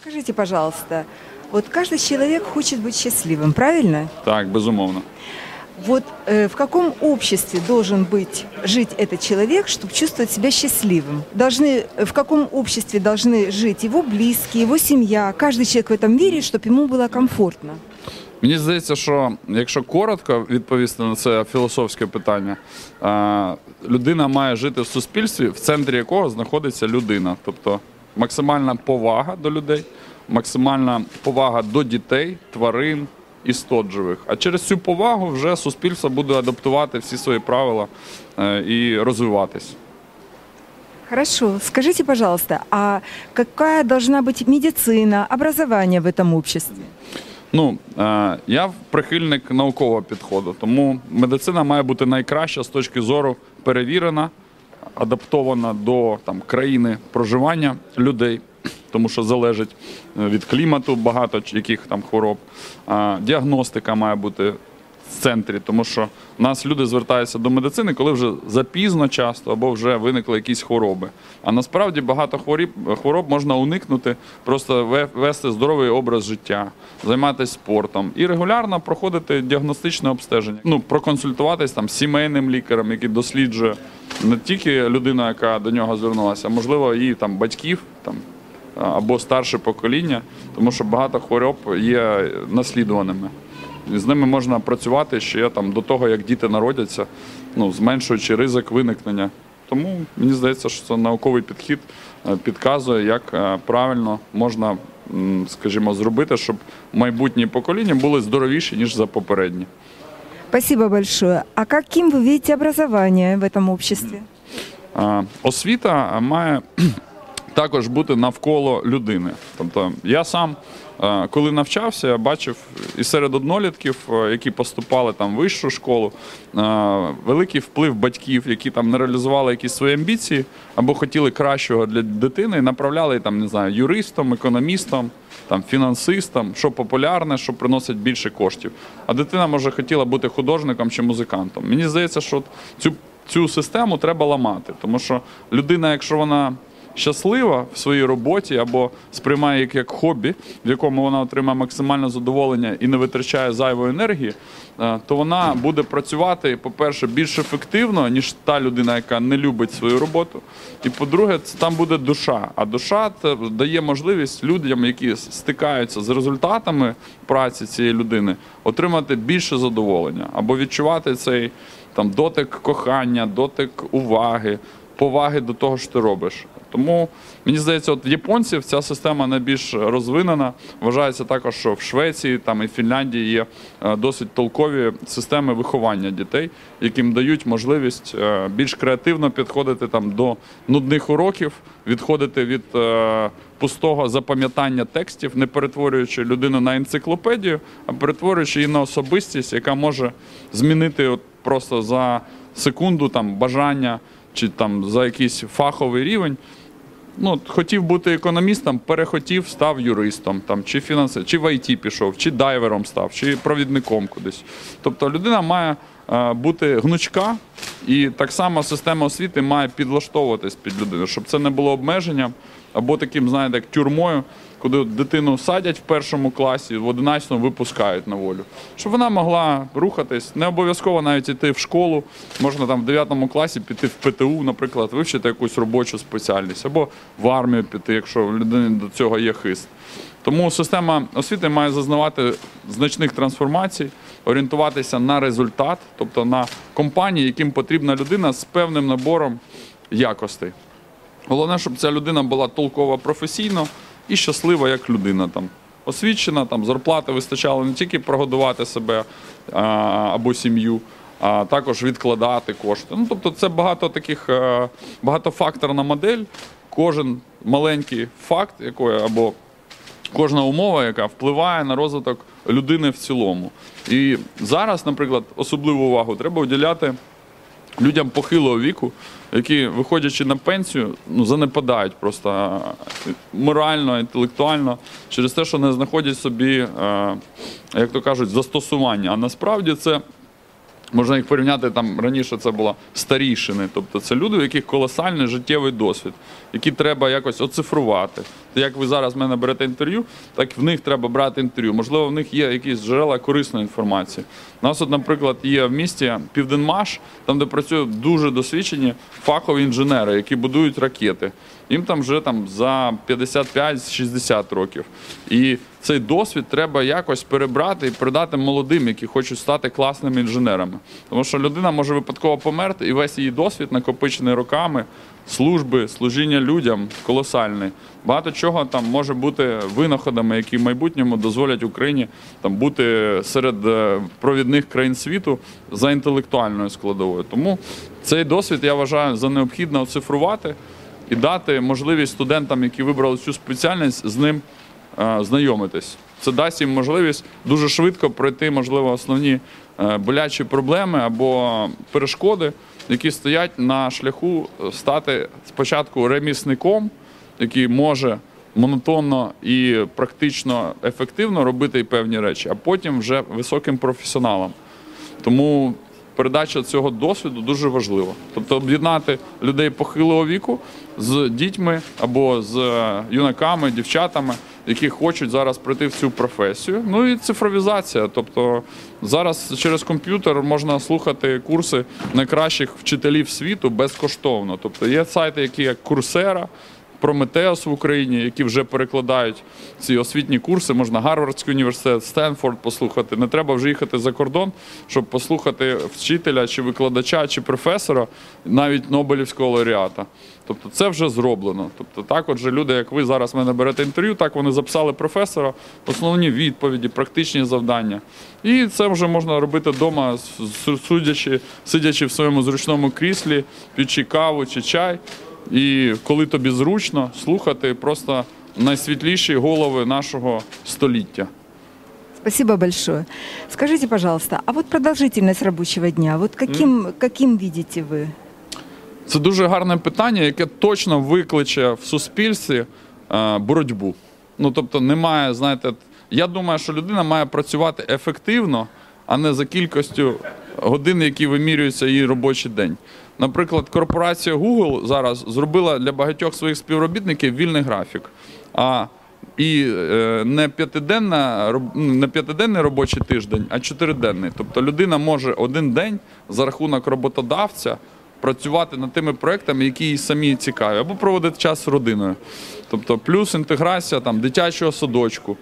Скажите, пожалуйста, вот каждый человек хочет быть счастливым, правильно? Так, безумовно. Вот э, в каком обществе должен быть жить этот человек, чтобы чувствовать себя счастливым? Должны, э, в каком обществе должны жить его близкие, его семья? Каждый человек в этом мире, чтобы ему было комфортно. Мені здається, що якщо коротко відповісти на це філософське питання, е, людина має жити в суспільстві, в центрі якого знаходиться людина. Тобто Максимальна повага до людей, максимальна повага до дітей, тварин, істот живих. А через цю повагу вже суспільство буде адаптувати всі свої правила е, і розвиватись. Хорошо. Скажите, пожалуйста, а какая должна быть медицина, образование в этом обществе? Ну, е, я прихильник наукового підходу, тому медицина має бути найкраща з точки зору перевірена, адаптована до там, країни проживання людей, тому що залежить е, від клімату багато яких там хвороб. Діагностика має бути центрі, тому що в нас люди звертаються до медицини, коли вже запізно часто або вже виникли якісь хвороби. А насправді багато хворіб, хвороб можна уникнути, просто вести здоровий образ життя, займатися спортом і регулярно проходити діагностичне обстеження. Ну, проконсультуватись там сімейним лікарем, який досліджує не тільки людина, яка до нього звернулася, а можливо, її там батьків там. Або старше покоління, тому що багато хвороб є наслідуваними. З ними можна працювати ще там до того, як діти народяться, ну, зменшуючи ризик виникнення. Тому мені здається, що це науковий підхід е, підказує, як е, правильно можна, скажімо, зробити, щоб майбутні покоління були здоровіші, ніж за попередні. Спасибо большое. А каким вы видите образование в этом обществе? Е, Освіта має також бути навколо людини. Тобто я сам, е, коли навчався, я бачив і серед однолітків, е, які поступали там в вищу школу, е, великий вплив батьків, які там не реалізували якісь свої амбіції або хотіли кращого для дитини, і направляли там, не знаю, юристом, економістом. Там фінансистом, що популярне, що приносить більше коштів. А дитина може хотіла бути художником чи музикантом. Мені здається, що цю цю систему треба ламати, тому що людина, якщо вона щаслива в своїй роботі або сприймає їх як хобі, в якому вона отримає максимальне задоволення і не витрачає зайвої енергії, е, то вона буде працювати, по-перше, більш ефективно, ніж та людина, яка не любить свою роботу. І по-друге, це там буде душа. А душа дає можливість людям, які стикаються з результатами праці цієї людини, отримати більше задоволення або відчувати цей там дотик кохання, дотик уваги, поваги до того, що ти робиш. Тому мені здається, от в японців ця система найбільш розвинена. Вважається також, що в Швеції там і Фінляндії є е, досить толкові системи виховання дітей, яким дають можливість е, більш креативно підходити там до нудних уроків, відходити від е, пустого запам'ятання текстів, не перетворюючи людину на енциклопедію, а перетворюючи її на особистість, яка може змінити от просто за секунду там бажання чи там за якийсь фаховий рівень. Ну, хотів бути економістом, перехотів, став юристом, там, чи фінанс... чи в ІТ пішов, чи дайвером став, чи провідником кудись. Тобто людина має е, бути гнучка, і так само система освіти має підлаштовуватись під людину, щоб це не було обмеженням або таким, знаєте, як тюрмою, куди дитину садять в першому класі, в 11-му випускають на волю. Щоб вона могла рухатись, не обов'язково навіть йти в школу, можна там в 9 класі піти в ПТУ, наприклад, вивчити якусь робочу спеціальність, або в армію піти, якщо в людини до цього є хист. Тому система освіти має зазнавати значних трансформацій, орієнтуватися на результат, тобто на компанії, яким потрібна людина з певним набором якостей. Головне, щоб ця людина була толкова професійно і щаслива як людина. Там. Освічена, там, зарплати вистачало не тільки прогодувати себе а, або сім'ю, а також відкладати кошти. Ну, тобто це багато таких, е, багатофакторна модель. Кожен маленький факт, якої або кожна умова, яка впливає на розвиток людини в цілому. І зараз, наприклад, особливу увагу треба уділяти людям похилого віку, які, виходячи на пенсію, ну, занепадають просто морально, інтелектуально через те, що не знаходять собі, е, як то кажуть, застосування. А насправді це Можна їх порівняти там раніше. Це було старішини, тобто це люди, у яких колосальний життєвий досвід, які треба якось оцифрувати. Як ви зараз в мене берете інтерв'ю, так в них треба брати інтерв'ю. Можливо, в них є якісь джерела корисної інформації. У нас, от, наприклад, є в місті Південмаш, там де працюють дуже досвідчені фахові інженери, які будують ракети. Їм там вже там за 55-60 років. І цей досвід треба якось перебрати і передати молодим, які хочуть стати класними інженерами. Тому що людина може випадково померти, і весь її досвід, накопичений роками служби, служіння людям, колосальний. Багато чого там може бути винаходами, які в майбутньому дозволять Україні там бути серед е, провідних країн світу за інтелектуальною складовою. Тому цей досвід я вважаю за необхідно оцифрувати і дати можливість студентам, які вибрали цю спеціальність, з ним знайомитись. Це дасть їм можливість дуже швидко пройти, можливо, основні е, болячі проблеми або перешкоди, які стоять на шляху е, стати спочатку ремісником, який може монотонно і практично ефективно робити певні речі, а потім вже високим професіоналом. Тому передача цього досвіду дуже важлива. Тобто об'єднати людей похилого віку з дітьми або з е, юнаками, дівчатами, які хочуть зараз прийти в цю професію. Ну і цифровізація. Тобто зараз через комп'ютер можна слухати курси найкращих вчителів світу безкоштовно. Тобто є сайти, які як Курсера. Прометеос в Україні, які вже перекладають ці освітні курси. Можна Гарвардський університет, Стенфорд послухати. Не треба вже їхати за кордон, щоб послухати вчителя чи викладача, чи професора, навіть Нобелівського лауреата. Тобто це вже зроблено. Тобто, так, отже, люди, як ви зараз в мене берете інтерв'ю, так вони записали професора, основні відповіді, практичні завдання. І це вже можна робити вдома, судячи, сидячи в своєму зручному кріслі, п'ючи каву чи чай. І коли тобі зручно слухати просто найсвітліші голови нашого століття. Спасибо большое. Скажите, пожалуйста, а вот продолжительность рабочего дня, вот каким, каким видите вы? Це дуже гарне питання, яке точно викличе в суспільстві е, боротьбу. Ну тобто, немає, знаєте, я думаю, що людина має працювати ефективно, а не за кількістю годин, які вимірюються її робочий день. Наприклад, корпорація Google зараз зробила для багатьох своїх співробітників вільний графік. А і е, не п'ятиденна ну, не п'ятиденний робочий тиждень, а чотириденний. Тобто людина може один день за рахунок роботодавця працювати над тими проектами, які їй самі цікаві, або проводити час з родиною. Тобто, плюс інтеграція там дитячого садочку.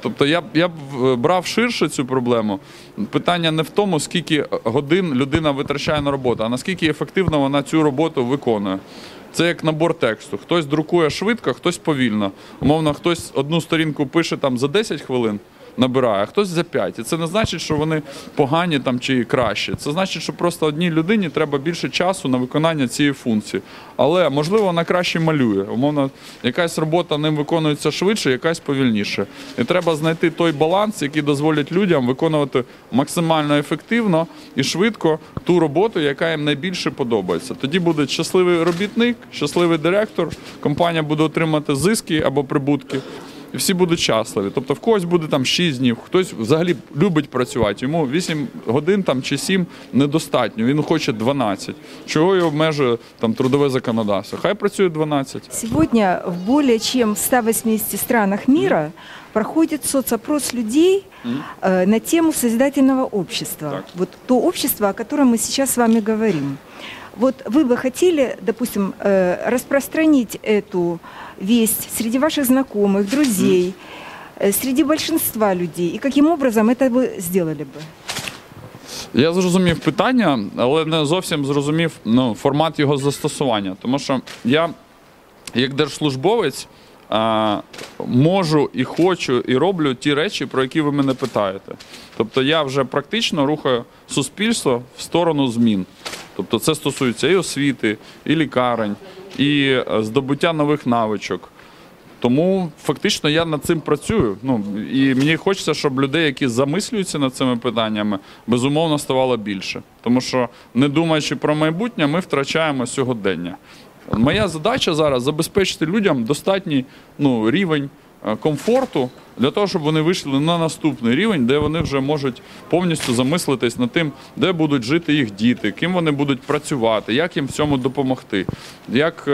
Тобто я б я б е, брав ширше цю проблему. Питання не в тому, скільки годин людина витрачає на роботу, а наскільки ефективно вона цю роботу виконує. Це як набор тексту. Хтось друкує швидко, хтось повільно. Умовно, хтось одну сторінку пише там за 10 хвилин, набирає, а хтось за 5. І це не значить, що вони погані там чи кращі. Це значить, що просто одній людині треба більше часу на виконання цієї функції. Але можливо вона краще малює. Умовно, якась робота ним виконується швидше, якась повільніше. І треба знайти той баланс, який дозволить людям виконувати максимально ефективно і швидко ту роботу, яка їм найбільше подобається. Тоді буде щасливий робітник, щасливий директор, компанія буде отримати зиски або прибутки. І всі будуть щасливі. Тобто в когось буде там 6 днів, хтось взагалі любить працювати. Йому 8 годин там чи 7 недостатньо. Він хоче 12. Чого його обмежує там трудове законодавство? Хай працює 12. Сегодня в более чем 180 странах мира проходит соцопрос людей э, на тему созидательного общества. Так. Вот то общество, о котором мы сейчас с вами говорим. Вот вы бы хотели, допустим, э, распространить эту весть среди ваших знакомых, друзей, э, среди большинства людей, и каким образом это вы сделали бы? Я зрозумів питання, але не зовсім зрозумів ну, формат його застосування. Тому що я, як держслужбовець, а, можу і хочу, і роблю ті речі, про які ви мене питаєте. Тобто я вже практично рухаю суспільство в сторону змін. Тобто це стосується і освіти, і лікарень, і е, здобуття нових навичок. Тому фактично я над цим працюю. Ну і мені хочеться, щоб людей, які замислюються над цими питаннями, безумовно ставало більше. Тому що, не думаючи про майбутнє, ми втрачаємо сьогодення. Моя задача зараз забезпечити людям достатній ну, рівень е, комфорту для того, щоб вони вийшли на наступний рівень, де вони вже можуть повністю замислитись над тим, де будуть жити їх діти, ким вони будуть працювати, як їм в цьому допомогти, як е,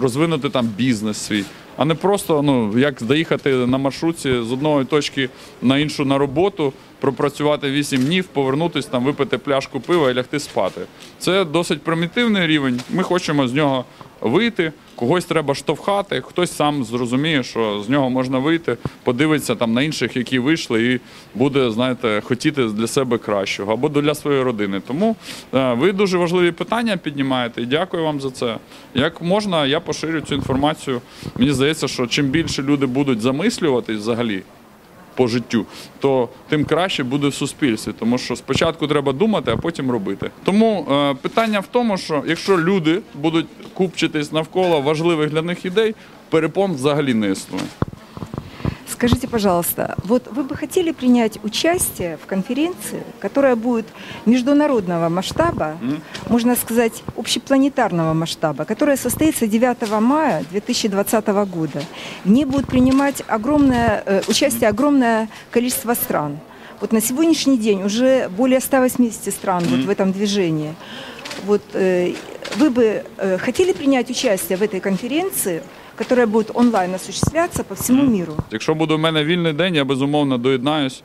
розвинути там бізнес свій. А не просто ну як доїхати на маршрутці з одної точки на іншу на роботу, пропрацювати 8 днів, повернутися там, випити пляшку пива і лягти спати. Це досить примітивний рівень. Ми хочемо з нього вийти. Когось треба штовхати, хтось сам зрозуміє, що з нього можна вийти, подивиться там на інших, які вийшли, і буде, знаєте, хотіти для себе кращого або для своєї родини. Тому е, ви дуже важливі питання піднімаєте і дякую вам за це. Як можна, я поширю цю інформацію. Мені здається, що чим більше люди будуть замислюватись взагалі по життю, то тим краще буде в суспільстві. Тому що спочатку треба думати, а потім робити. Тому е, питання в тому, що якщо люди будуть купчитись навколо важливих для них ідей, перепон взагалі не існує. Скажите, пожалуйста, вот вы бы хотели принять участие в конференции, которая будет международного масштаба, можно сказать, общепланетарного масштаба, которая состоится 9 мая 2020 года. В ней будет принимать огромное, э, участие огромное количество стран. Вот на сегодняшний день уже более 180 стран вот в этом движении. Вот э, вы бы э, хотели принять участие в этой конференции, которая будет онлайн осуществляться по всему миру? Якщо буде в мене вільний день, я безумовно доєднаюсь.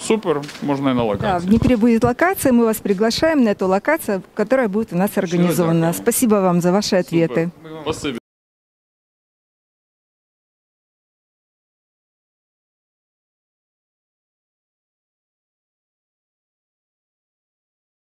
Супер, можна і на Да, в локації. Днепре будет локация, мы вас приглашаем на эту локацию, которая будет у нас организована. дякую. Спасибо вам за ваши ответы. Супер. Спасибі.